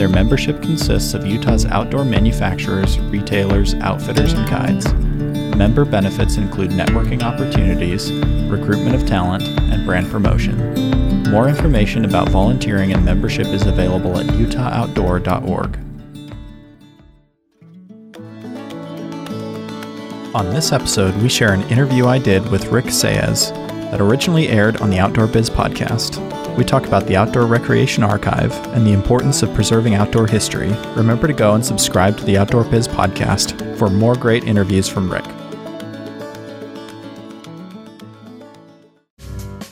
Their membership consists of Utah's outdoor manufacturers, retailers, outfitters, and guides. Member benefits include networking opportunities, recruitment of talent, and brand promotion. More information about volunteering and membership is available at utahoutdoor.org. On this episode, we share an interview I did with Rick Saez that originally aired on the Outdoor Biz podcast. We talk about the Outdoor Recreation Archive and the importance of preserving outdoor history. Remember to go and subscribe to the Outdoor Biz podcast for more great interviews from Rick.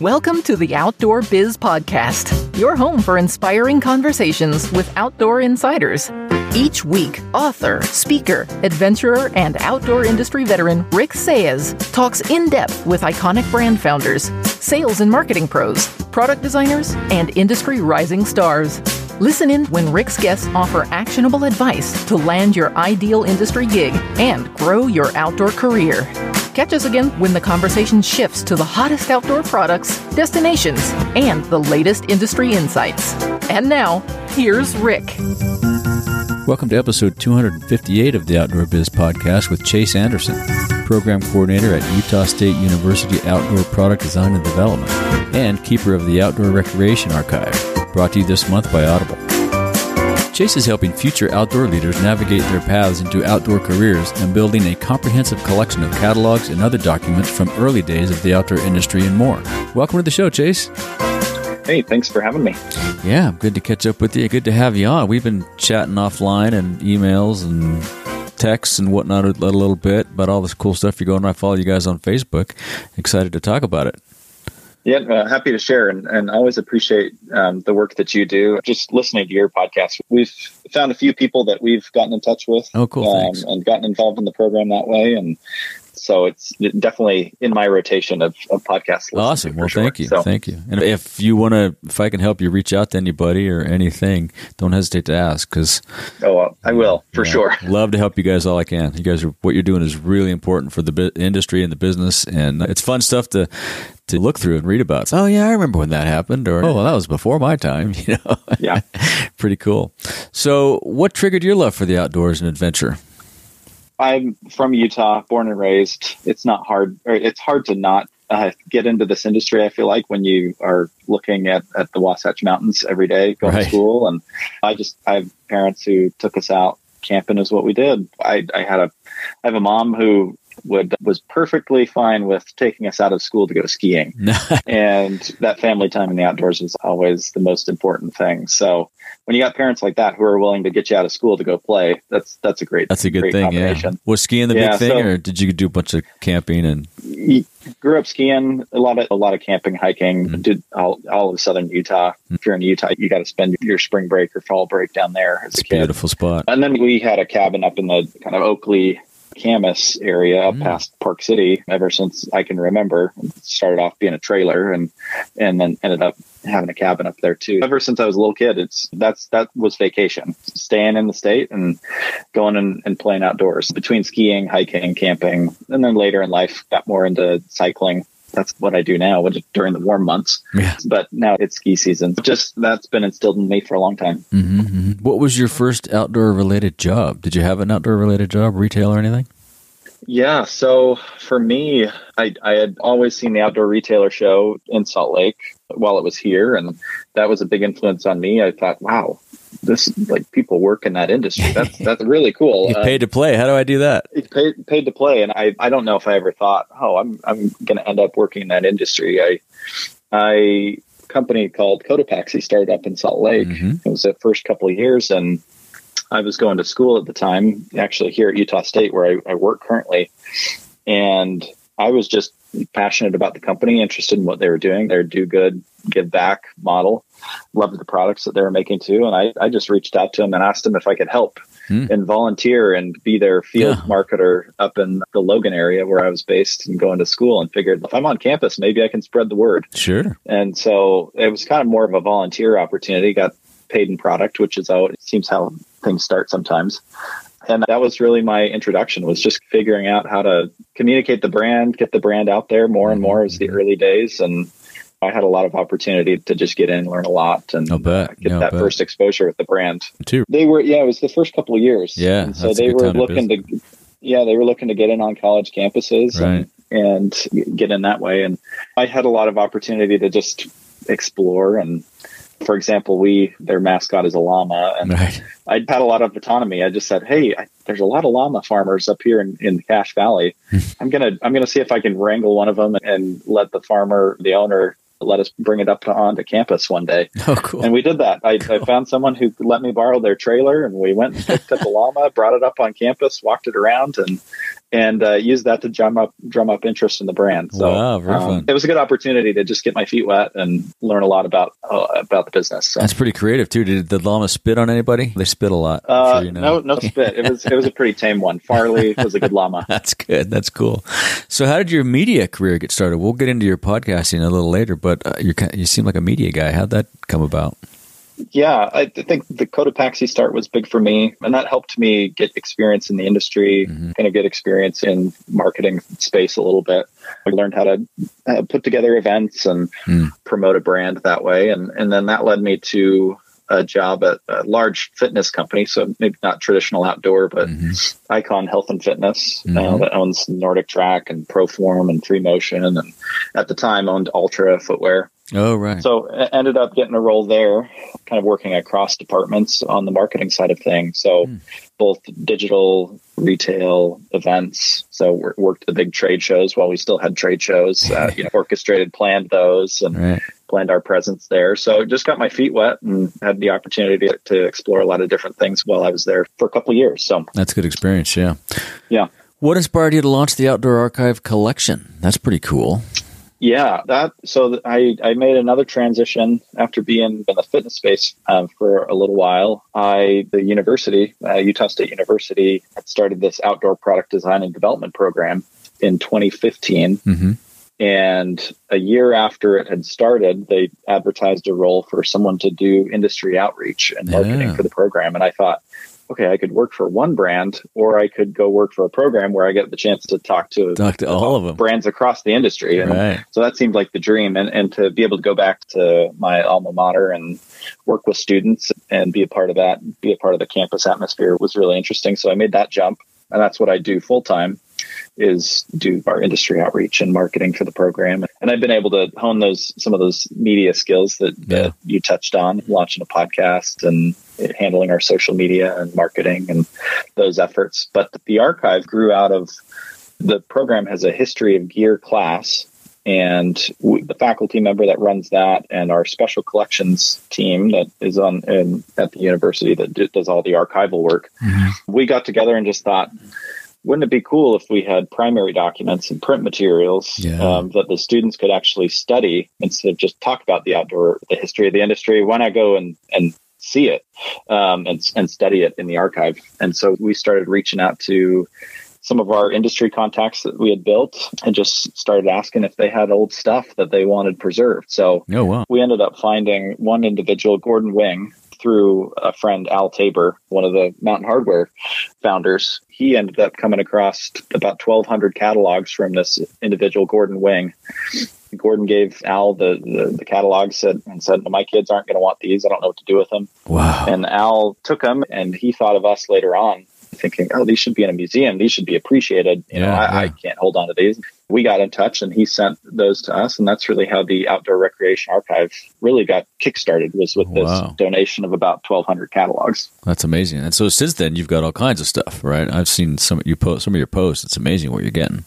Welcome to the Outdoor Biz Podcast, your home for inspiring conversations with outdoor insiders. Each week, author, speaker, adventurer, and outdoor industry veteran Rick Saez talks in depth with iconic brand founders, sales and marketing pros, product designers, and industry rising stars. Listen in when Rick's guests offer actionable advice to land your ideal industry gig and grow your outdoor career. Catch us again when the conversation shifts to the hottest outdoor products, destinations, and the latest industry insights. And now, here's Rick. Welcome to episode 258 of the Outdoor Biz Podcast with Chase Anderson, Program Coordinator at Utah State University Outdoor Product Design and Development, and Keeper of the Outdoor Recreation Archive, brought to you this month by Audible. Chase is helping future outdoor leaders navigate their paths into outdoor careers and building a comprehensive collection of catalogs and other documents from early days of the outdoor industry and more. Welcome to the show, Chase. Hey, thanks for having me. Yeah, good to catch up with you. Good to have you on. We've been chatting offline and emails and texts and whatnot a little bit about all this cool stuff you're going. On. I follow you guys on Facebook. Excited to talk about it. Yeah, uh, happy to share, and, and always appreciate um, the work that you do. Just listening to your podcast, we've found a few people that we've gotten in touch with. Oh, cool! Um, and gotten involved in the program that way, and so it's definitely in my rotation of, of podcasts. Awesome. Well, sure. thank you. So, thank you. And if you want to, if I can help you reach out to anybody or anything, don't hesitate to ask because. Oh, I will for yeah, sure. Love to help you guys all I can. You guys are what you're doing is really important for the bi- industry and the business, and it's fun stuff to to look through and read about. So, oh yeah, I remember when that happened, or oh, well, that was before my time. You know. Yeah. Pretty cool. So, what triggered your love for the outdoors and adventure? I'm from Utah, born and raised. It's not hard, or it's hard to not uh, get into this industry. I feel like when you are looking at, at the Wasatch Mountains every day, going Right. to school, and I just I have parents who took us out camping is what we did. I, I had a I have a mom who would was perfectly fine with taking us out of school to go skiing, and that family time in the outdoors was always the most important thing. So when you got parents like that who are willing to get you out of school to go play, that's that's a great That's a good thing. Yeah. Was skiing the Yeah, big thing, so- or did you do a bunch of camping and? grew up skiing a lot of a lot of camping hiking Mhm. did all, all of southern utah if you're in utah you got to spend your spring break or fall break down there as It's a a kid beautiful spot. and then we had a cabin up in the kind of oakley Kamas area Mm. past park city ever since i can remember. It started off being a trailer and and then ended up having a cabin up there too. Ever since i was a little kid it's that's that was vacation. Staying in the state and going and, and playing outdoors between skiing hiking camping and then later in life got more into cycling that's what I do now which during the warm months Yeah. but now it's ski season just that's been instilled in me for a long time hmm hmm What was your first outdoor related job? Did you have an outdoor related job, retail or anything? Yeah, so for me, I, I had always seen the outdoor retailer show in Salt Lake while it was here, and that was a big influence on me. I thought, wow, this like people work in that industry. That's that's really cool. Uh, paid to play. How do I do that? it paid paid to play, and I I don't know if I ever thought, oh, I'm I'm going to end up working in that industry. I I company called Cotopaxi started up in Salt Lake. Mhm. It was the first couple of years, and I was going to school at the time, actually here at Utah State, where I, I work currently, and I was just passionate about the company, interested in what they were doing. Their do good, give back model. Loved the products that they were making too. And I, I just reached out to them and asked them if I could help mm. and volunteer and be their field yeah. marketer up in the Logan area where I was based and going to school and figured if I'm on campus, maybe I can spread the word. Sure. And so it was kind of more of a volunteer opportunity. Got paid in product, which is how it seems how things start sometimes and that was really my introduction was just figuring out how to communicate the brand get the brand out there more and more as the early days and I had a lot of opportunity to just get in, learn a lot, and uh, get that first exposure with the brand. Too. They were, yeah, it was the first couple of years. Yeah, and so they were looking to, yeah, they were looking to get in on college campuses right. and, and get in that way. And I had a lot of opportunity to just explore and for example, we their mascot is a llama, and right. I had a lot of autonomy. I just said, "Hey, I, there's a lot of llama farmers up here in, in Cache Valley. Hmm. I'm gonna I'm gonna see if I can wrangle one of them and let the farmer, the owner, let us bring it up to, onto campus one day. Oh, cool. And we did that. I, cool. I, found someone who let me borrow their trailer, and we went and picked up a llama, brought it up on campus, walked it around, and and uh, use that to drum up drum up interest in the brand. So wow, um. It was a good opportunity to just get my feet wet and learn a lot about uh, about the business. So. That's pretty creative too. Did the llama spit on anybody? They spit a lot. Uh, sure you know. No, no spit. It was it was a pretty tame one. Farley was a good llama. That's good. That's cool. So, how did your media career get started? We'll get into your podcasting a little later, but uh, you you seem like a media guy. How'd that come about? Yeah, I think the Cotopaxi start was big for me, and that helped me get experience in the industry, mm-hmm. kind of get experience in marketing space a little bit. I learned how to uh, put together events and mm. promote a brand that way, and and then that led me to a job at a large fitness company, so maybe not traditional outdoor, but mm-hmm. Icon Health and Fitness uh, mm-hmm. uh, that owns Nordic Track and Proform and Free Motion, and at the time owned Altra Footwear. Oh, right. So I ended up getting a role there, kind of working across departments on the marketing side of things. So mm. both digital, retail, events. So worked the big trade shows while we still had trade shows. Uh, you know, orchestrated, planned those, and right. planned our presence there. So just got my feet wet and had the opportunity to, to explore a lot of different things while I was there for a couple of years. So that's good experience. Yeah. Yeah. What inspired you to launch the Outdoor Archive collection? That's pretty cool. Yeah, that so I I made another transition after being in the fitness space um, for a little while. I the university, uh, Utah State University, had started this outdoor product design and development program in 2015. Mm-hmm. And a year after it had started, they advertised a role for someone to do industry outreach and marketing yeah. for the program. And I thought, okay, I could work for one brand or I could go work for a program where I get the chance to talk to, talk to all of them brands across the industry. And right. so that seemed like the dream. And, and to be able to go back to my alma mater and work with students and be a part of that, be a part of the campus atmosphere was really interesting. So I made that jump and that's what I do full time is do our industry outreach and marketing for the program. And I've been able to hone those some of those media skills that, yeah. that you touched on, launching a podcast and handling our social media and marketing and those efforts. But the archive grew out of the program has a history of gear class and we, the faculty member that runs that and our special collections team that is on in, at the university that do, does all the archival work mm-hmm. we got together and just thought wouldn't it be cool if we had primary documents and print materials yeah. um, that the students could actually study instead of just talk about the outdoor the history of the industry why not go and and see it um, and, and study it in the archive and so we started reaching out to some of our industry contacts that we had built and just started asking if they had old stuff that they wanted preserved so oh, wow. we ended up finding one individual gordon wing through a friend, Al Tabor, one of the Mountain Hardwear founders. He ended up coming across about 1,200 catalogs from this individual, Gordon Wing. Gordon gave Al the, the, the catalogs said, and said, My kids aren't going to want these. I don't know what to do with them. Wow. And Al took them, and he thought of us later on thinking, oh, these should be in a museum. These should be appreciated. You yeah, know, I, yeah. I, can't hold on to these. We got in touch and he sent those to us. And that's really how the Outdoor Recreation Archive really got kickstarted was with this wow. donation of about 1,200 catalogs. That's amazing. And so since then, you've got all kinds of stuff, right? I've seen some you post some of your posts. It's amazing what you're getting.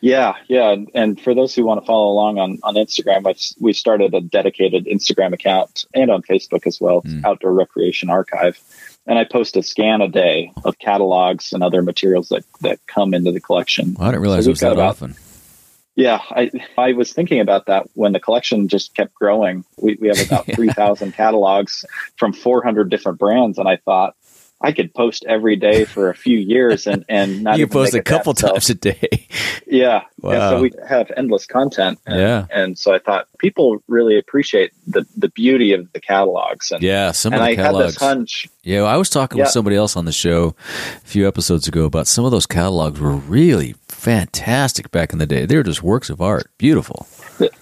Yeah, yeah. And for those who want to follow along on, on Instagram, we started a dedicated Instagram account and on Facebook as well, mm. Outdoor Recreation Archive and I post a scan a day of catalogs and other materials that, that come into the collection. Well, I didn't realize so it was that about, often. Yeah, I I was thinking about that when the collection just kept growing. We we have about yeah. three thousand catalogs from four hundred different brands, and I thought, I could post every day for a few years and and not you even post a couple. So, times a day. yeah, Wow. and so we have endless content. And, Yeah. and so I thought people really appreciate the the beauty of the catalogs. And yeah, some and of the I had this hunch. Yeah, I was talking with somebody else on the show a few episodes ago about some of those catalogs were really fantastic back in the day. They were just works of art, beautiful.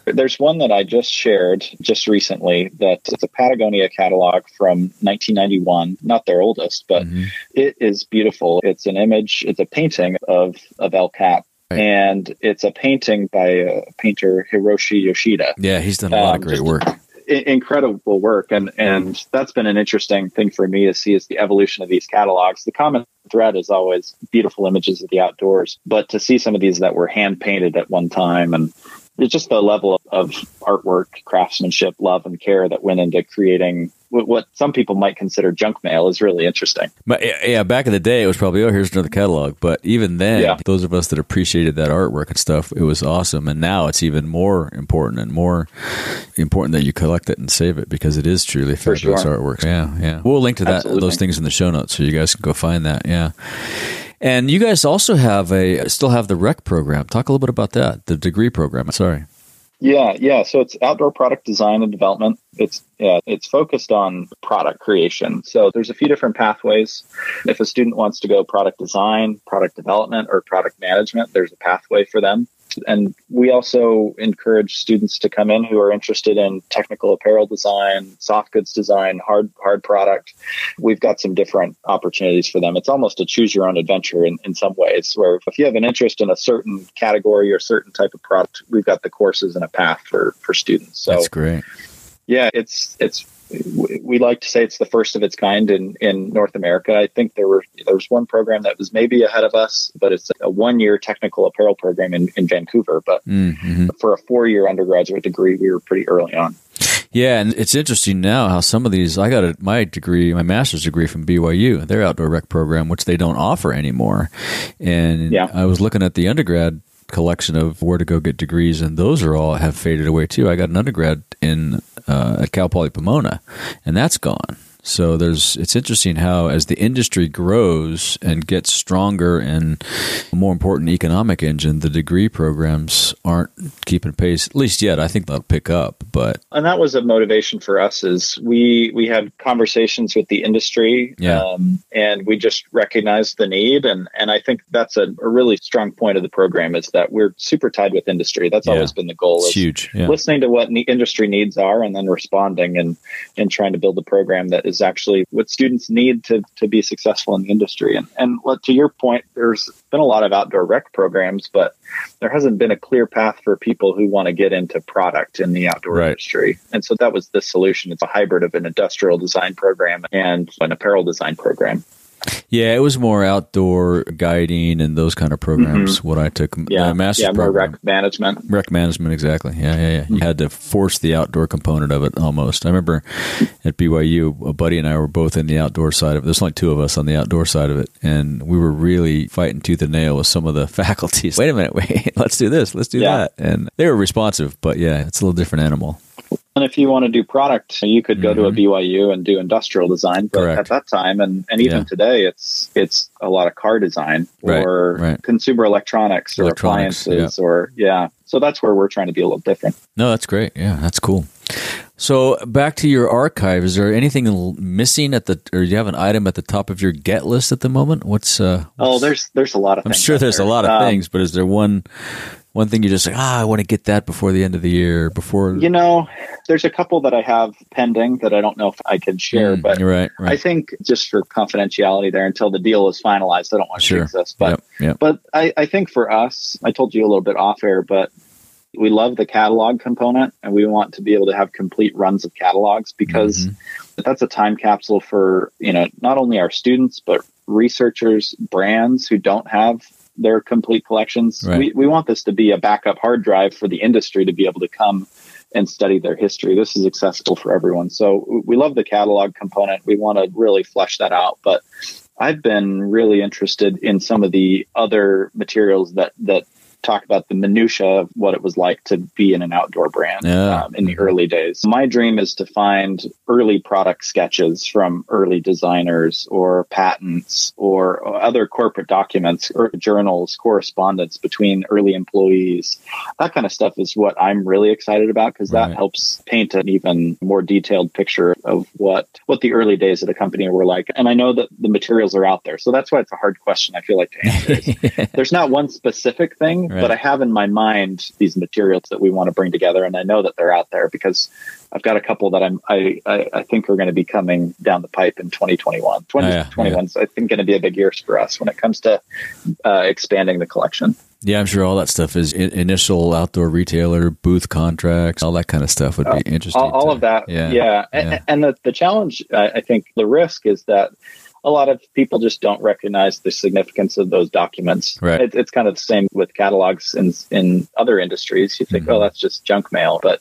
There's one that I just shared just recently that it's a Patagonia catalog from 1991, not their oldest, but Mhm. it is beautiful. It's an image, it's a painting of, of El Cap. Right. And it's a painting by uh, painter Hiroshi Yoshida. Yeah, he's done a lot Um, of great work. Incredible work. And and that's been an interesting thing for me to see is the evolution of these catalogs. The common thread is always beautiful images of the outdoors but to see some of these that were hand painted at one time and it's just the level of artwork craftsmanship love and care that went into creating what some people might consider junk mail is really interesting But yeah, back in the day, it was probably oh, here's another catalog. But even then, Yeah. those of us that appreciated that artwork and stuff, it was awesome. And now it's even more important and more important that you collect it and save it because it is truly fabulous sure. artwork. Yeah, yeah. We'll link to that Absolutely. those things in the show notes so you guys can go find that. Yeah. And you guys also have a still have the rec program. Talk a little bit about that, the degree program. Sorry. Yeah, yeah. So it's outdoor product design and development. It's yeah, it's focused on product creation. So there's a few different pathways. If a student wants to go product design, product development, or product management, there's a pathway for them. And we also encourage students to come in who are interested in technical apparel design, soft goods design, hard hard product. We've got some different opportunities for them. It's almost a choose your own adventure in, in some ways, where if you have an interest in a certain category or certain type of product, we've got the courses and a path for, for students. So That's great. Yeah, it's it's we like to say it's the first of its kind in, in North America. I think there were there was one program that was maybe ahead of us, but it's a one year technical apparel program in, in Vancouver. But Mm-hmm. for a four year undergraduate degree, we were pretty early on. Yeah, and it's interesting now how some of these. I got a, my degree, my master's degree from BYU, their outdoor rec program, which they don't offer anymore. And Yeah. I was looking at the undergrad collection of where to go get degrees, and those are all have faded away too. I got an undergrad in uh, at Cal Poly Pomona, and that's gone. So there's it's interesting how as the industry grows and gets stronger and a more important economic engine, the degree programs aren't keeping pace. At least yet, I think they'll pick up. But and that was a motivation for us is we we had conversations with the industry Yeah. um, and we just recognized the need and and i think that's a, a really strong point of the program is that we're super tied with industry that's Yeah. always been the goal it's is huge. Yeah. listening to what ne- industry needs are and then responding and and trying to build a program that is actually what students need to to be successful in the industry. And and what to your point there's been a lot of outdoor rec programs but there hasn't been a clear path for people who want to get into product in the outdoor Right. industry. And so that was the solution. It's a hybrid of an industrial design program and an apparel design program Yeah, it was more outdoor guiding and those kind of programs. What I took, Mm-hmm. yeah uh, master's yeah more program, rec management rec management, exactly. Yeah, yeah, yeah. You had to force the outdoor component of it almost. I remember at BYU, a buddy and I were both in the outdoor side of it. There's only two of us on the outdoor side of it, and we were really fighting tooth and nail with some of the faculties. Wait a minute, wait, let's do this, let's do Yeah. that, and they were responsive, but yeah, it's a little different animal. And if you want to do product, you could go to a BYU and do industrial design. But Mm-hmm. Correct. at that time, and, and even Yeah. today, it's it's a lot of car design Right, or right. consumer electronics or Electronics, appliances or yeah. So that's where we're trying to be a little different. No, that's great. Yeah, that's cool. So back to your archive. Is there anything missing at the, or do you have an item at the top of your get list at the moment? What's? Uh, Oh, there's there's a lot of. I'm things sure there's a lot of Um, things, but is there one, one thing you just like? Ah, I want to get that before the end of the year. Before You know, there's a couple that I have pending that I don't know if I can share, Mm, but you're right, I think just for confidentiality there until the deal is finalized, I don't want to Sure. jinx this. But yep, yep. But I, I think for us, I told you a little bit off air, but we love the catalog component and we want to be able to have complete runs of catalogs because Mm-hmm. that's a time capsule for, you know, not only our students, but researchers, brands who don't have their complete collections. Right. We, we want this to be a backup hard drive for the industry to be able to come and study their history. This is accessible for everyone. So we love the catalog component. We want to really flesh that out. But I've been really interested in some of the other materials that that talk about the minutia of what it was like to be in an outdoor brand Yeah. um, in the early days. My dream is to find early product sketches from early designers or patents or other corporate documents or journals, correspondence between early employees. That kind of stuff is what I'm really excited about because that Right. helps paint an even more detailed picture of what what the early days of the company were like. And I know that the materials are out there, so that's why it's a hard question. I feel like to answer. there's not one specific thing, Right. but I have in my mind these materials that we want to bring together, and I know that they're out there because I've got a couple that I'm I I, I think are going to be coming down the pipe in 2021. 2021 is I think going to be a big year for us when it comes to uh, expanding the collection. Yeah, I'm sure all that stuff is in- initial outdoor retailer booth contracts, all that kind of stuff would be interesting. all, all of that Yeah, yeah, yeah. A- and the, the challenge I i think the risk is that a lot of people just don't recognize the significance of those documents Right. it, it's kind of the same with catalogs in in other industries you think Mhm. oh that's just junk mail but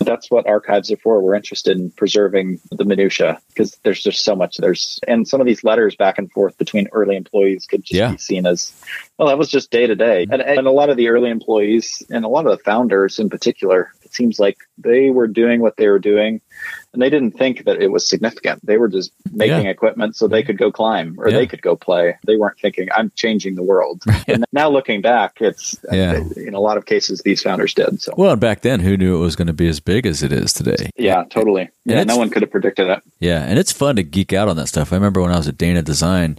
that's what archives are for we're interested in preserving the minutia because there's just so much there's and some of these letters back and forth between early employees could just Yeah. be seen as well that was just day to day and and a lot of the early employees and a lot of the founders in particular it seems like they were doing what they were doing and they didn't think that it was significant. They were just making Yeah. equipment so they could go climb or Yeah. they could go play. They weren't thinking, "I'm changing the world." and now looking back, it's uh, Yeah. in a lot of cases these founders did. So Well, and back then, who knew it was going to be as big as it is today? yeah, totally. Yeah, no one could have predicted it. Yeah, and it's fun to geek out on that stuff. I remember when I was at Dana Design,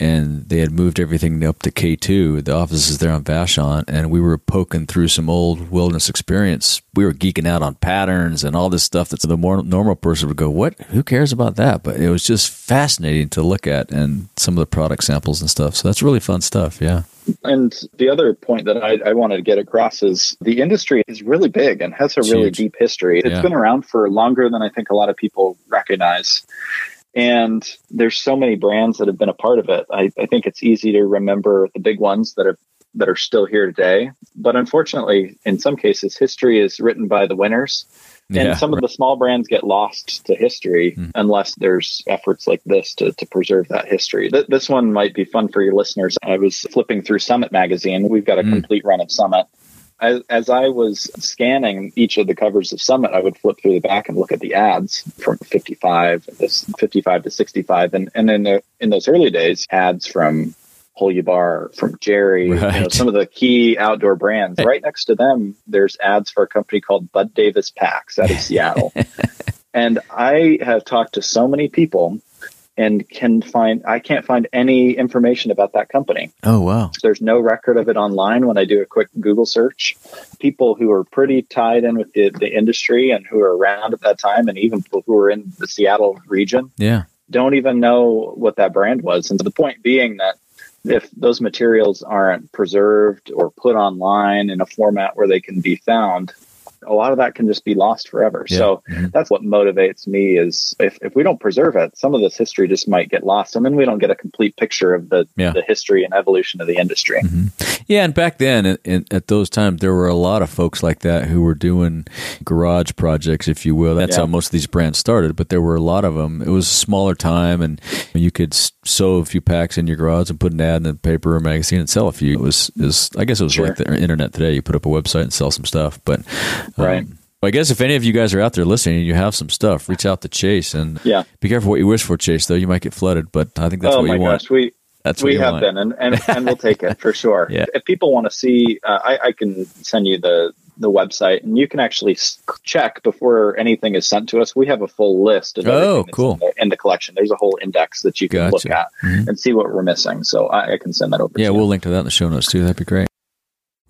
and they had moved everything up to K two. The office is there on Vashon, and we were poking through some old wilderness experience. We were geeking out on patterns and all this stuff that the more normal person would go, "What? Who cares about that?" But it was just fascinating to look at and some of the product samples and stuff. So that's really fun stuff. Yeah, And the other point that I, I wanted to get across is the industry is really big and has a It's really huge. deep history. It's Yeah. been around for longer than I think a lot of people recognize. And there's so many brands that have been a part of it. I, I think it's easy to remember the big ones that have that are still here today. But unfortunately, in some cases, history is written by the winners. And yeah. some of the small brands get lost to history Mhm. unless there's efforts like this to, to preserve that history. Th- this one might be fun for your listeners. I was flipping through Summit magazine. We've got a Mm. complete run of Summit. As, as I was scanning each of the covers of Summit, I would flip through the back and look at the ads from 55, this 55 to 65. And, and in, the, in those early days, ads from Holubar, from Gerry, you know, some of the key outdoor brands. Right next to them, there's ads for a company called Bud Davis Packs out of Seattle. and I have talked to so many people and can find I can't find any information about that company. oh wow. There's no record of it online when I do a quick Google search. People who are pretty tied in with the, the industry and who are around at that time and even people who are in the Seattle region Yeah. don't even know what that brand was. And the point being that if those materials aren't preserved or put online in a format where they can be found, a lot of that can just be lost forever. Yeah. So Mhm. that's what motivates me is if, if we don't preserve it, some of this history just might get lost and then we don't get a complete picture of the, Yeah. the history and evolution of the industry. Yeah, and back then, in, in, at those times, there were a lot of folks like that who were doing garage projects, if you will. That's Yeah. how most of these brands started. But there were a lot of them. It was a smaller time, and you could s- sew a few packs in your garage and put an ad in the paper or magazine and sell a few. It was, was I guess, it was Sure. like the internet today. You put up a website and sell some stuff. But um, Right. I guess if any of you guys are out there listening and you have some stuff, reach out to Chase and Yeah. be careful what you wish for, Chase. Though you might get flooded, but I think that's oh what you want. gosh. We, That's what we have want. been and, and, and we'll take it for sure. Yeah. If people want to see, uh, I, I can send you the, the website and you can actually check before anything is sent to us. We have a full list of Oh, cool. in the, in the collection. There's a whole index that you can look Gotcha. at Mhm. and see what we're missing. So I, I can send that over. Yeah, we'll you. link to that in the show notes too. That'd be great.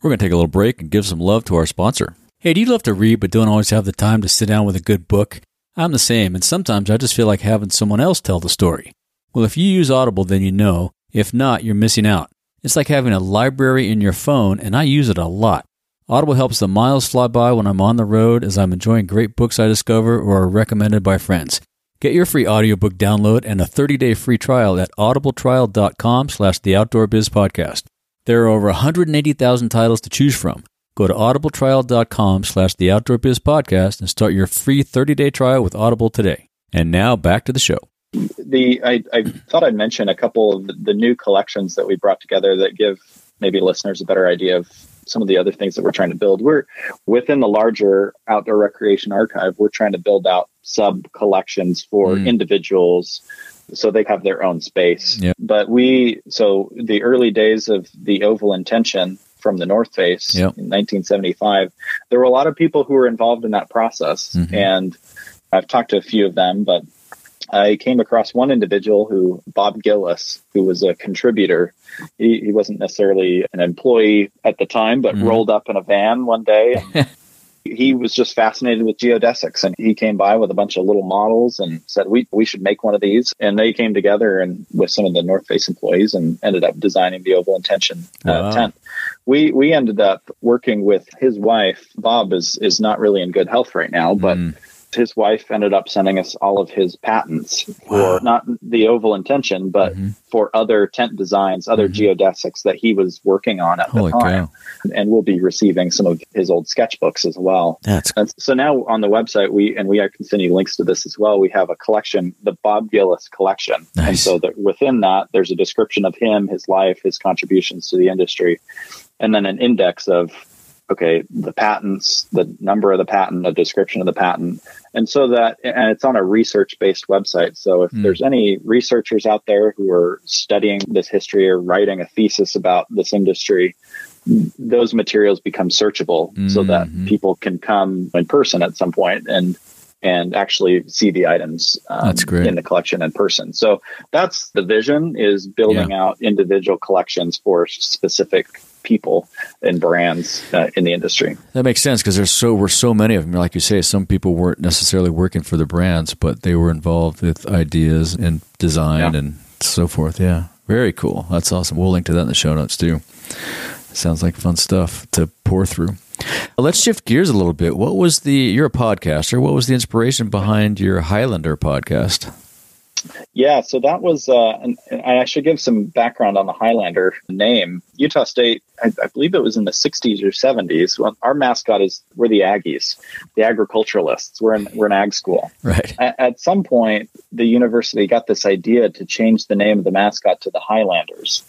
We're going to take a little break and give some love to our sponsor. Hey, do you love to read but don't always have the time to sit down with a good book? I'm the same, and sometimes I just feel like having someone else tell the story. Well, if you use Audible, then you know. If not, you're missing out. It's like having a library in your phone, and I use it a lot. Audible helps the miles fly by when I'm on the road as I'm enjoying great books I discover or are recommended by friends. Get your free audiobook download and a 30-day free trial at audibletrial.com slash the outdoor biz podcast. There are over 180,000 titles to choose from. Go to audibletrial.com slash the outdoor biz podcast and start your free 30-day trial with Audible today. And now back to the show. the I, I thought I'd mention a couple of the, the new collections that we brought together that give maybe listeners a better idea of some of the other things that we're trying to build. We're within the larger outdoor recreation archive, we're trying to build out sub collections for Mm. individuals so they have their own space. Yep. But we, so the early days of the Oval Intention from the North Face Yep. in 1975, there were a lot of people who were involved in that process. Mhm. And I've talked to a few of them, but I came across one individual who, Bob Gillis, who was a contributor. He, he wasn't necessarily an employee at the time, but Mhm. rolled up in a van one day. He was just fascinated with geodesics, and he came by with a bunch of little models and said, "We we should make one of these." And they came together and with some of the North Face employees and ended up designing the Oval Intention uh, Wow. tent. We we ended up working with his wife. Bob is is not really in good health right now, but Mm. His wife ended up sending us all of his patents Wow. for not the oval intention, but Mhm. for other tent designs, other Mhm. geodesics that he was working on at Holy the time. cow. And we'll be receiving some of his old sketchbooks as well. That's And so now on the website, we and we are continuing links to this as well. We have a collection, the Bob Gillis collection, and so that within that, there's a description of him, his life, his contributions to the industry, and then an index of okay, the patents, the number of the patent, a description of the patent, and so that and it's on a research based website. So if Mm. there's any researchers out there who are studying this history or writing a thesis about this industry, those materials become searchable so that Mhm. people can come in person at some point and and actually see the items um, in the collection in person. So that's the vision is building out individual collections for specific people and brands uh, in the industry. That makes sense because there's so were so many of them. Like you say, some people weren't necessarily working for the brands, but they were involved with ideas and design Yeah. and so forth. Yeah, very cool. That's awesome. We'll link to that in the show notes too. Sounds like fun stuff to pour through. Let's shift gears a little bit. What was the? You're a podcaster. What was the inspiration behind your Highlander podcast? Yeah, so that was, uh, and, I should give some background on the Highlander name. Utah State, I, I believe it was in the 60s or 70s. Well, our mascot is we're the Aggies, the agriculturalists. We're in we're an ag school. Right. At, at some point, the university got this idea to change the name of the mascot to the Highlanders.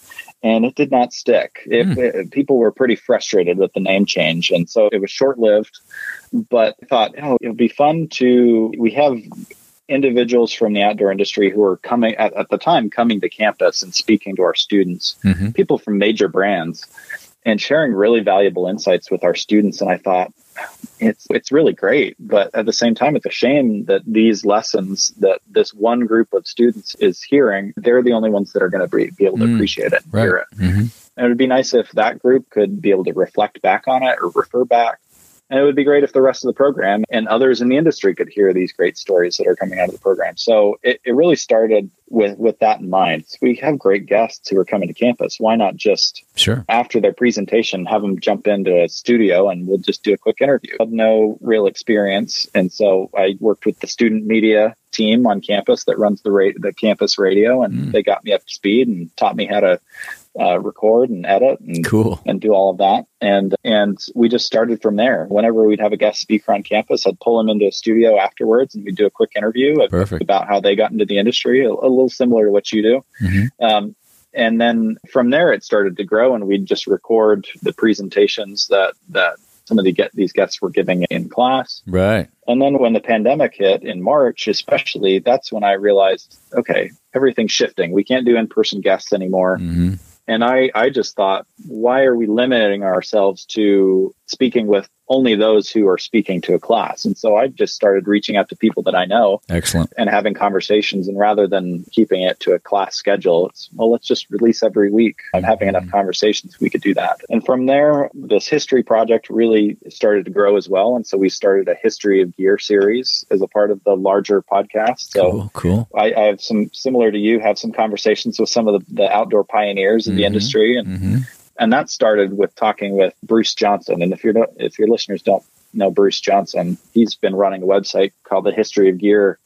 And it did not stick. It, Hmm. it- people were pretty frustrated with the name change. And so it was short lived. But I thought, oh, it would be fun to. We have individuals from the outdoor industry who are coming at, at the time coming to campus and speaking to our students, hmm people from major brands, and sharing really valuable insights with our students. And I thought it's it's really great, but at the same time, it's a shame that these lessons that this one group of students is hearing, they're the only ones that are going to be, be able to Mm, appreciate it, and Right. hear it. hmm And it would be nice if that group could be able to reflect back on it or refer back. And it would be great if the rest of the program and others in the industry could hear these great stories that are coming out of the program. So it, it really started with, with that in mind. We have great guests who are coming to campus. Why not just Sure. after their presentation, have them jump into a studio and we'll just do a quick interview. I had no real experience. And so I worked with the student media team on campus that runs the ra- the campus radio and Mm. they got me up to speed and taught me how to uh, record and edit and Cool. and do all of that. And and we just started from there. Whenever we'd have a guest speaker on campus, I'd pull them into a studio afterwards and we'd do a quick interview Perfect. about how they got into the industry, a, a little similar to what you do. Mhm. Um, and then from there, it started to grow, and we'd just record the presentations that that some of the get these guests were giving in class. Right. And then when the pandemic hit in March, especially, that's when I realized, okay, everything's shifting. We can't do in person guests anymore. hmm And I, I just thought, why are we limiting ourselves to speaking with only those who are speaking to a class? And so I just started reaching out to people that I know Excellent. and having conversations. And rather than keeping it to a class schedule, it's, well, let's just release every week. I'm having enough mm-hmm. conversations. We could do that. And from there, this history project really started to grow as well. And so we started a history of gear series as a part of the larger podcast. So Cool. Cool. I, I have some similar to you, have some conversations with some of the, the outdoor pioneers of the industry. And, hmm and that started with talking with Bruce Johnson. And if you're, not- if your listeners don't know Bruce Johnson, he's been running a website called the History of Gear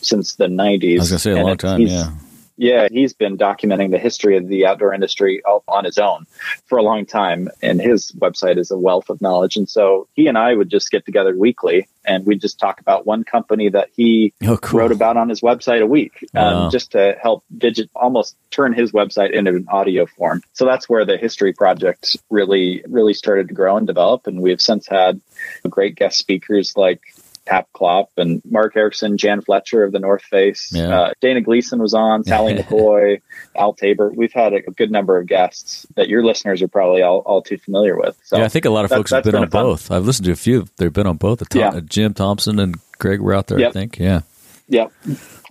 since the 90s. I was gonna say a long time. Yeah. Yeah, he's been documenting the history of the outdoor industry on his own for a long time, and his website is a wealth of knowledge. And so he and I would just get together weekly, and we'd just talk about one company that he Oh, cool. wrote about on his website a week, Wow. um, just to help digit almost turn his website into an audio form. So that's where the history project really, really started to grow and develop. And we have since had great guest speakers like Hap Klopp and Mark Erickson, Jan Fletcher of the North Face. Yeah. Uh, Dana Gleason was on, Sally McCoy, Al Tabor. We've had a good number of guests that your listeners are probably all, all too familiar with. So yeah, I think a lot of that- folks have that's been on been fun. both. I've listened to a few. They've been on both. The Tom, Yeah. uh, Jim Thompson and Greg were out there. I think. Yeah. Yeah.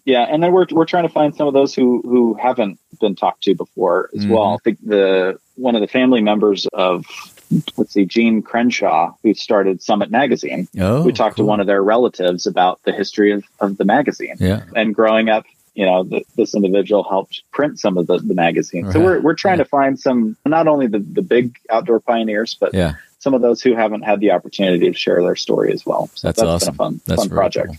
Yeah, and then we're we're trying to find some of those who who haven't been talked to before as Mhm. well. I think the one of the family members of let's see, Gene Crenshaw, who started Summit Magazine. Oh, we talked cool. to one of their relatives about the history of, of the magazine Yeah. and growing up. You know, th this individual helped print some of the, the magazine. So we're we're trying Yeah. to find some not only the, the big outdoor pioneers, but Yeah. some of those who haven't had the opportunity to share their story as well. So That's, that's awesome. been a fun That's fun project. cool.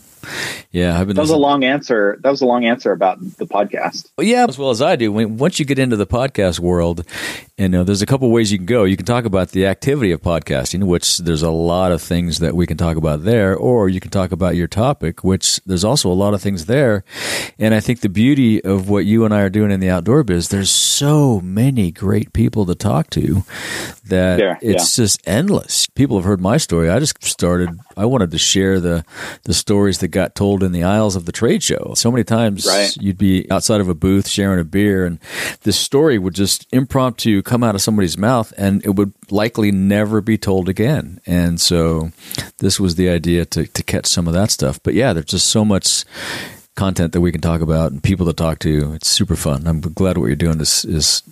Yeah, I've been. That was a long answer. That was a long answer about the podcast. Well, yeah, as well as I do. When, once you get into the podcast world, you know, there's a couple ways you can go. You can talk about the activity of podcasting, which there's a lot of things that we can talk about there, or you can talk about your topic, which there's also a lot of things there. And I think the beauty of what you and I are doing in the outdoor biz, there's so many great people to talk to that Yeah, it's just endless. People have heard my story. I just started. I wanted to share the the stories that got told in the aisles of the trade show. So many times, Right. you'd be outside of a booth sharing a beer, and this story would just impromptu come out of somebody's mouth, and it would likely never be told again. And so, this was the idea to to catch some of that stuff. But yeah, there's just so much content that we can talk about and people to talk to. It's super fun. I'm glad what you're doing is is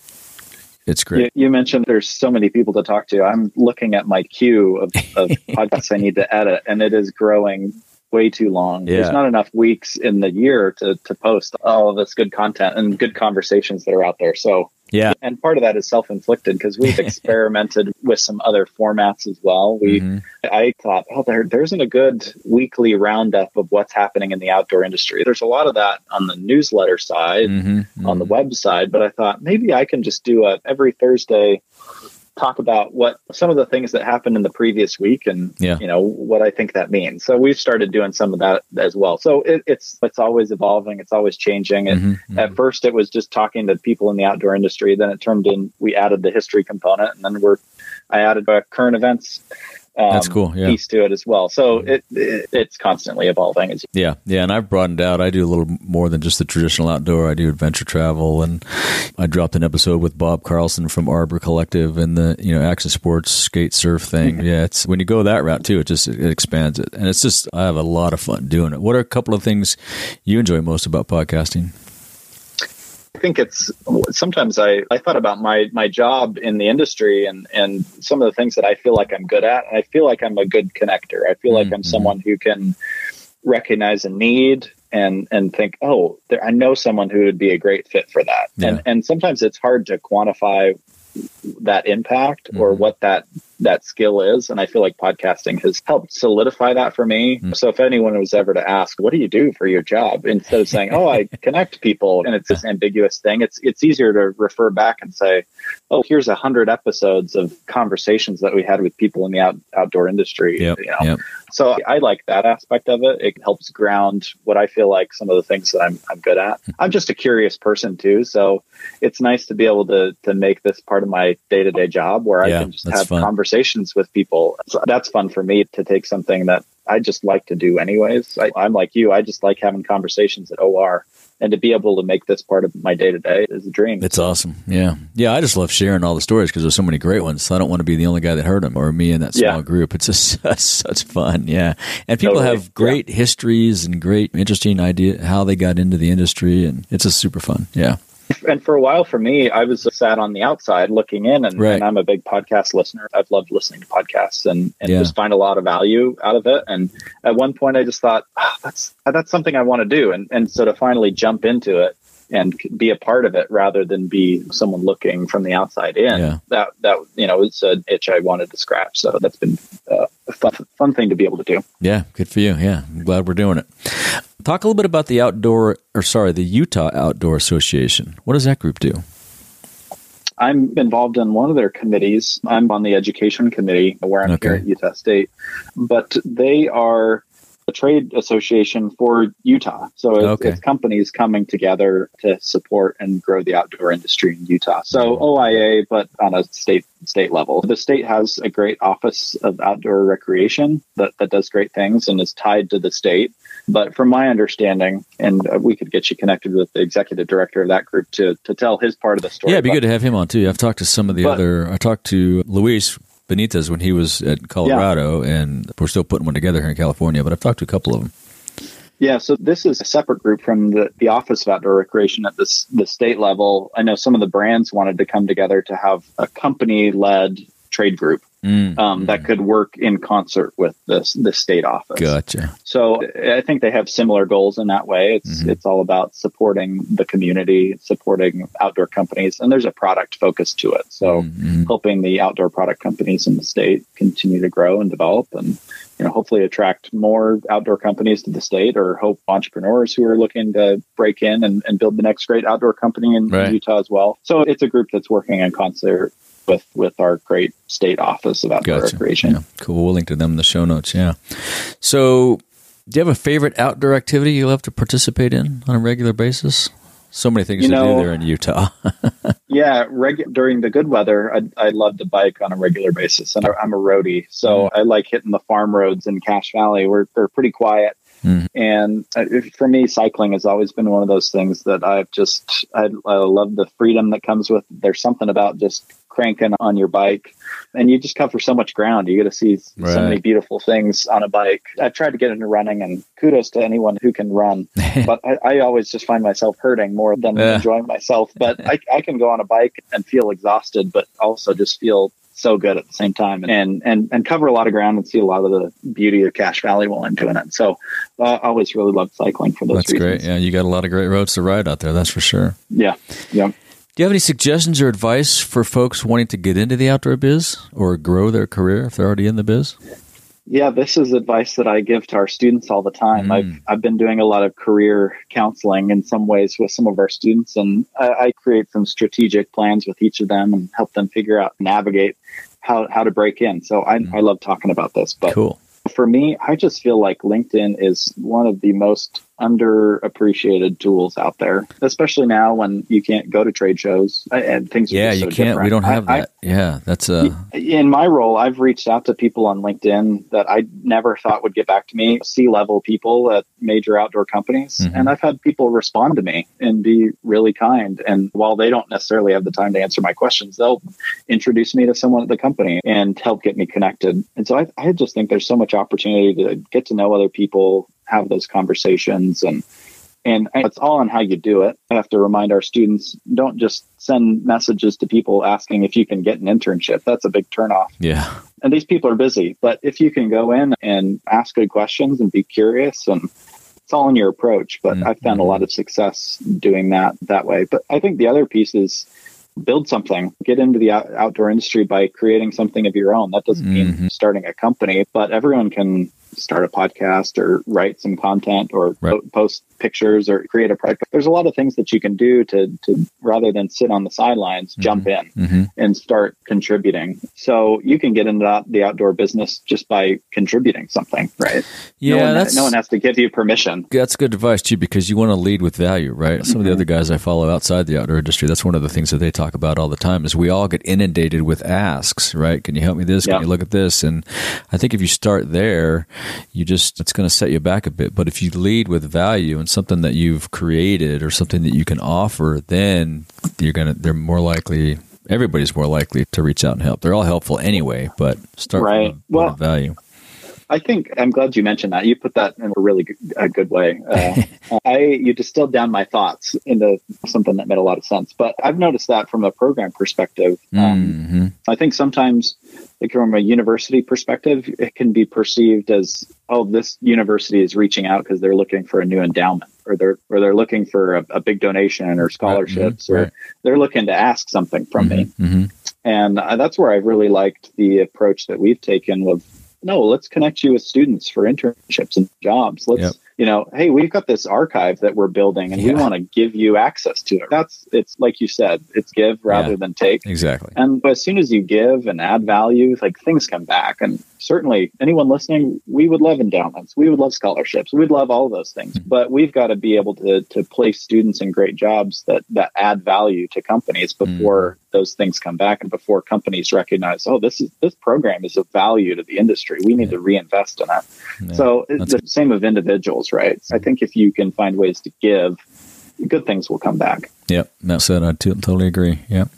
it's great. You, you mentioned there's so many people to talk to. I'm looking at my queue of, of podcasts I need to edit, and it is growing way too long. Yeah. There's not enough weeks in the year to, to post all of this good content and good conversations that are out there. So, Yeah. and part of that is self inflicted because we've experimented with some other formats as well. We, Mhm. I thought, oh, there, there isn't a good weekly roundup of what's happening in the outdoor industry. There's a lot of that on the newsletter side Mhm. on the website, but I thought maybe I can just do a every Thursday talk about what some of the things that happened in the previous week and Yeah. you know what I think that means. So we've started doing some of that as well. So it, it's it's always evolving, it's always changing. And Mhm. Mhm. at first it was just talking to people in the outdoor industry. Then it turned in we added the history component, and then we're I added a current events. Um, That's cool, yeah. Piece to it as well. So it, it it's constantly evolving. As Yeah, yeah, and I've broadened out. I do a little more than just the traditional outdoor. I do adventure travel, and I dropped an episode with Bob Carlson from Arbor Collective and the you know action sports skate surf thing. Yeah, it's when you go that route too, it just it expands it, and it's just I have a lot of fun doing it. What are a couple of things you enjoy most about podcasting? I think it's sometimes I, I thought about my my job in the industry and and some of the things that I feel like I'm good at. And I feel like I'm a good connector. I feel like I'm Mhm. someone who can recognize a need and and think, oh, there, I know someone who would be a great fit for that. Yeah. And and sometimes it's hard to quantify that impact or Mhm. what that that skill is and i feel like podcasting has helped solidify that for me Mm. so if anyone was ever to ask what do you do for your job instead of saying oh i connect people and it's this ambiguous thing it's it's easier to refer back and say oh here's a hundred episodes of conversations that we had with people in the out, outdoor industry Yep, you know yep. so I like that aspect of it. It helps ground what I feel like some of the things that I'm I'm good at. I'm just a curious person too, so it's nice to be able to to make this part of my day to day job where Yeah, I can just have fun. conversations with people. So that's fun for me to take something that I just like to do anyways. I, I'm like you. I just like having conversations at OR. And to be able to make this part of my day to day is a dream. It's awesome. Yeah. Yeah. I just love sharing all the stories because there's so many great ones. So I don't want to be the only guy that heard them or me in that small Yeah. group. It's just such, such fun. Yeah. And people Totally. have great histories and great, interesting idea how they got into the industry. And it's just super fun. Yeah. And for a while for me i was just sat on the outside looking in and, Right. and i'm a big podcast listener i've loved listening to podcasts and, and Yeah. just find a lot of value out of it and at one point i just thought "Ah, that's that's something i want to do and and so to finally jump into it and be a part of it rather than be someone looking from the outside in Yeah. that that you know it's an itch i wanted to scratch so that's been uh, a fun, fun thing to be able to do Yeah. Good for you. Yeah. I'm glad we're doing it. Talk a little bit about the outdoor, or sorry, the Utah Outdoor Association. What does that group do? I'm involved in one of their committees. I'm on the education committee where I'm Okay. here at Utah State, but they are a trade association for Utah. So it's, Okay. it's companies coming together to support and grow the outdoor industry in Utah. So mm-hmm. OIA, but on a state state level. The state has a great office of outdoor recreation that, that does great things and is tied to the state. But from my understanding, and uh, we could get you connected with the executive director of that group to, to tell his part of the story. Yeah, it'd be But- good to have him on too. I've talked to some of the But- other. I talked to Luis Benitez when he was at Colorado, and we're still putting one together here in California. But I've talked to a couple of them. Yeah, so this is a separate group from the, the Office of Outdoor Recreation at this the state level. I know some of the brands wanted to come together to have a company led trade group Mm, um, that could work in concert with this the state office. gotcha. So I think they have similar goals in that way. It's Mhm. it's all about supporting the community, supporting outdoor companies, and there's a product focus to it. So Mhm. helping the outdoor product companies in the state continue to grow and develop and you know hopefully attract more outdoor companies to the state or hope entrepreneurs who are looking to break in and, and build the next great outdoor company in, in Utah as well. So it's a group that's working in concert with with our great state office of outdoor Gotcha. recreation. Yeah, cool. We'll link to them in the show notes. Yeah. So, do you have a favorite outdoor activity you love to participate in on a regular basis? So many things You to do there in Utah. Yeah, regu- during the good weather, I, I love to bike on a regular basis, and I'm a roadie, so mm-hmm. I like hitting the farm roads in Cache Valley. Where they're pretty quiet, Mhm. and uh, for me, cycling has always been one of those things that I've just I, I love the freedom that comes with. There's something about just cranking on your bike, and you just cover so much ground. You get to see Right. so many beautiful things on a bike. I've tried to get into running, and kudos to anyone who can run but I, I always just find myself hurting more than Yeah. enjoying myself. But I, I can go on a bike and feel exhausted, but also just feel so good at the same time and, and, and cover a lot of ground and see a lot of the beauty of Cache Valley while I'm doing it. So uh, I always really loved cycling for those That's reasons. great. Yeah, you got a lot of great roads to ride out there. That's for sure. Yeah. Yeah. Do you have any suggestions or advice for folks wanting to get into the outdoor biz or grow their career if they're already in the biz? Yeah, this is advice that I give to our students all the time. Mm. I've I've been doing a lot of career counseling in some ways with some of our students, and I, I create some strategic plans with each of them and help them figure out navigate how how to break in. So I I love talking about this, but Cool. for me, I just feel like LinkedIn is one of the most underappreciated tools out there, especially now when you can't go to trade shows uh, and things. are Yeah, you so can't. We don't have I- I- that. yeah, that's uh in my role, I've reached out to people on LinkedIn that I never thought would get back to me, C level people at major outdoor companies. Mhm. And I've had people respond to me and be really kind. And while they don't necessarily have the time to answer my questions, they'll introduce me to someone at the company and help get me connected. And so I, I just think there's so much opportunity to get to know other people, have those conversations and and it's all on how you do it. I have to remind our students don't just send messages to people asking if you can get an internship. That's a big turnoff. yeah. And these people are busy. But if you can go in and ask good questions and be curious and it's all in your approach. But Mhm. I've found a lot of success doing that that way. But I think the other piece is build something, get into the outdoor industry by creating something of your own. That doesn't mean Mhm. starting a company, but everyone can start a podcast or write some content or Right. po- post pictures or create a product. There's a lot of things that you can do to, to rather than sit on the sidelines, jump in hmm and start contributing. So you can get into the outdoor business just by contributing something, right? Yeah, no one, no one has to give you permission. that's good advice too because you want to lead with value, right? Some of the Mhm. other guys I follow outside the outdoor industry, that's one of the things that they talk about all the time is we all get inundated with asks, right? Can you help me this? Can Yeah. you look at this? And I think if you start there, you just it's going to set you back a bit. But if you lead with value and something that you've created or something that you can offer, then you're gonna they're more likely everybody's more likely to reach out and help. They're all helpful anyway, but start Right. from a Well, value. I think I'm glad you mentioned that. You put that in a really good, a good way. Uh, I you distilled down my thoughts into something that made a lot of sense. But I've noticed that from a program perspective. Um, hmm I think sometimes, like from a university perspective, it can be perceived as, oh, this university is reaching out because they're looking for a new endowment, or they're or they're looking for a, a big donation or scholarships, mhm, or right. they're looking to ask something from me. hmm And uh, that's where I really liked the approach that we've taken with no, let's connect you with students for internships and jobs. Let's Yep. you know, hey, we've got this archive that we're building and Yeah. we want to give you access to it. That's it's like you said, it's give rather Yeah. than take. Exactly. And as soon as you give and add value, like things come back. And certainly, anyone listening, we would love endowments, we would love scholarships, we'd love all of those things. Mm-hmm. But we've got to be able to to place students in great jobs that that add value to companies before Mm-hmm. those things come back and before companies recognize, oh, this is this program is of value to the industry. We need to reinvest in it. Yeah. So it's That's- the same of individuals, right? I think if you can find ways to give, good things will come back. Yep. That said, I t- totally agree. Yep.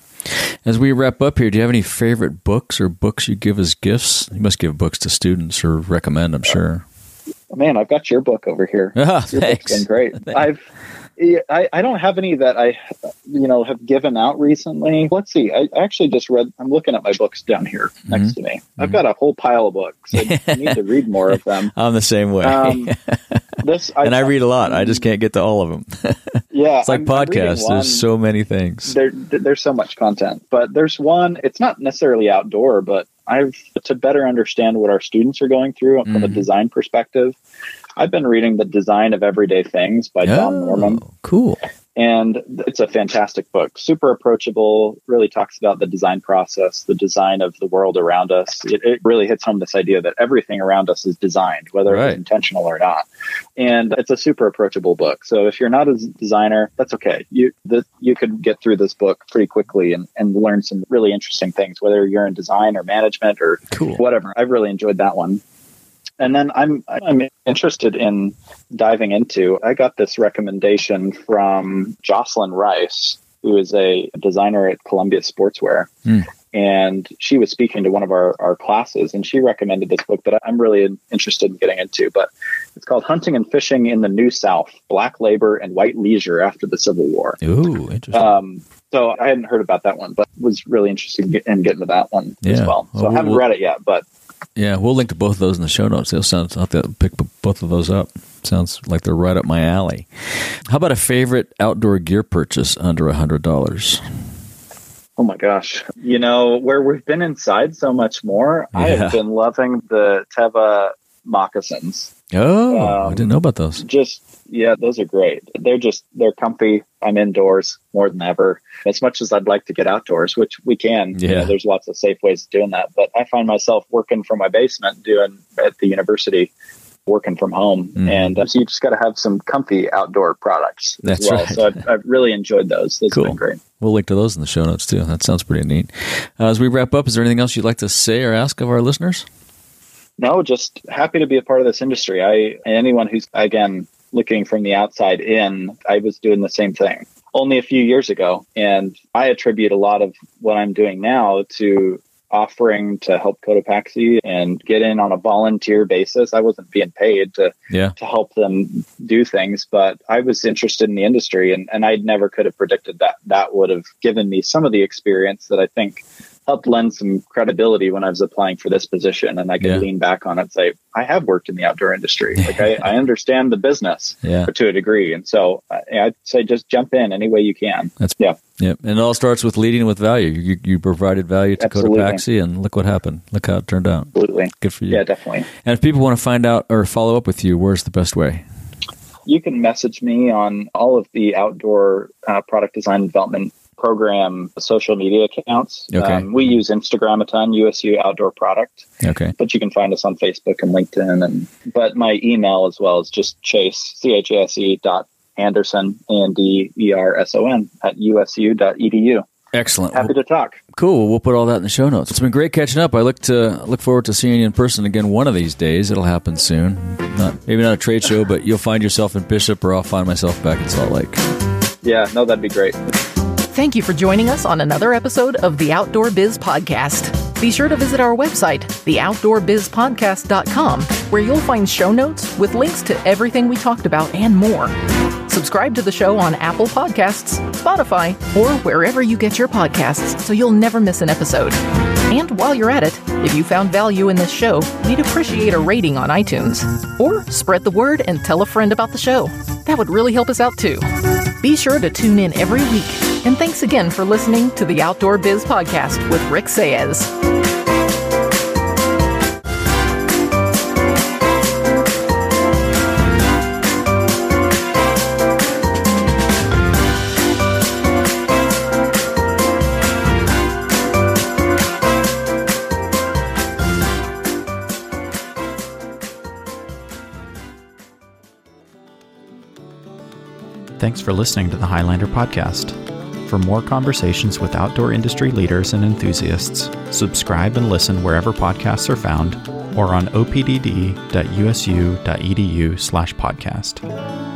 As we wrap up here, do you have any favorite books or books you give as gifts? You must give books to students or recommend, I'm sure. Man, I've got your book over here. Ah, Your book's thanks. been great. I've yeah, I, I don't have any that I you know have given out recently. Let's see. I actually just read I'm looking at my books down here next to me. I've got a whole pile of books. I, I need to read more of them. I'm the same way. Um, this and I read a lot. I just can't get to all of them. Yeah, it's like I'm- podcasts. one- There's so many things. there there's so much content but there's one it's not necessarily outdoor but i've to better understand what our students are going through from a Mhm. design perspective i've been reading the design of everyday things by don oh, norman. Oh, Cool. and it's a fantastic book. Super approachable really talks about the design process the design of the world around us. It, it really hits home this idea that everything around us is designed whether Right. it's intentional or not. And it's a super approachable book. So if you're not a designer that's okay. You the, you could get through this book pretty quickly and, and learn some really interesting things whether you're in design or management or Cool. whatever. I've really enjoyed that one and then I'm I'm interested in diving into. I got this recommendation from Jocelyn Rice, who is a designer at Columbia Sportswear, Hmm. and she was speaking to one of our our classes, and she recommended this book that I'm really interested in getting into. But it's called Hunting and Fishing in the New South: Black Labor and White Leisure After the Civil War. Ooh, interesting. Um, so I hadn't heard about that one, but was really interested in, getting to that one as well. So Well, I haven't we'll- read it yet, but yeah, we'll link to both of those in the show notes. They'll sound. I'll have to pick both of those up. Sounds like they're right up my alley. How about a favorite outdoor gear purchase under a hundred dollars? Oh my gosh. You know, where we've been inside so much more, I have been loving the Teva moccasins. Oh, I Um, didn't know about those. Just, yeah, those are great. They're just, they're comfy. I'm indoors more than ever. As much as I'd like to get outdoors, which we can, you know, Yeah. there's lots of safe ways of doing that. But I find myself working from my basement, doing at the university, working from home. Mhm. And uh, so you just got to have some comfy outdoor products as That's well. right. So I've, I've really enjoyed those. Those Cool. have been great. We'll link to those in the show notes too. That sounds pretty neat. Uh, as we wrap up, is there anything else you'd like to say or ask of our listeners? No, just happy to be a part of this industry. I anyone who's again looking from the outside in, I was doing the same thing only a few years ago, and I attribute a lot of what I'm doing now to offering to help Cotopaxi and get in on a volunteer basis. I wasn't being paid to Yeah. to help them do things, but I was interested in the industry and, and I never could have predicted that that would have given me some of the experience that I think helped lend some credibility when I was applying for this position. And I could Yeah. lean back on it and say, I have worked in the outdoor industry. Like I, I understand the business Yeah. to a degree. And so I, I'd say just jump in any way you can. That's Yeah. Yep. And it all starts with leading with value. You, you provided value to Absolutely. Cotopaxi, and look what happened. Look how it turned out. Absolutely. Good for you. Yeah, definitely. And if people want to find out or follow up with you, where's the best way? you can message me on all of the outdoor uh, product design development program social media accounts. Okay. Um, we use Instagram a ton, USU Outdoor Product, Okay. but you can find us on Facebook and LinkedIn. And but my email as well is just chase c h a s e dot anderson a n d e r s o n at usu dot edu. Excellent. Happy to talk. Cool. We'll put all that in the show notes. It's been great catching up. I look to look forward to seeing you in person again one of these days. It'll happen soon. Not maybe not a trade show, but you'll find yourself in Bishop, or I'll find myself back in Salt Lake. Yeah, no, that'd be great. Thank you for joining us on another episode of the Outdoor Biz Podcast. Be sure to visit our website, theoutdoorbizpodcast.com, where you'll find show notes with links to everything we talked about and more. Subscribe to the show on Apple Podcasts, Spotify, or wherever you get your podcasts so you'll never miss an episode. And while you're at it, if you found value in this show, we'd appreciate a rating on iTunes. Or spread the word and tell a friend about the show. That would really help us out too. Be sure to tune in every week. And thanks again for listening to the Outdoor Biz Podcast with Rick Saez. Thanks for listening to the Highlander Podcast. For more conversations with outdoor industry leaders and enthusiasts, subscribe and listen wherever podcasts are found or on opdd.usu.edu/podcast.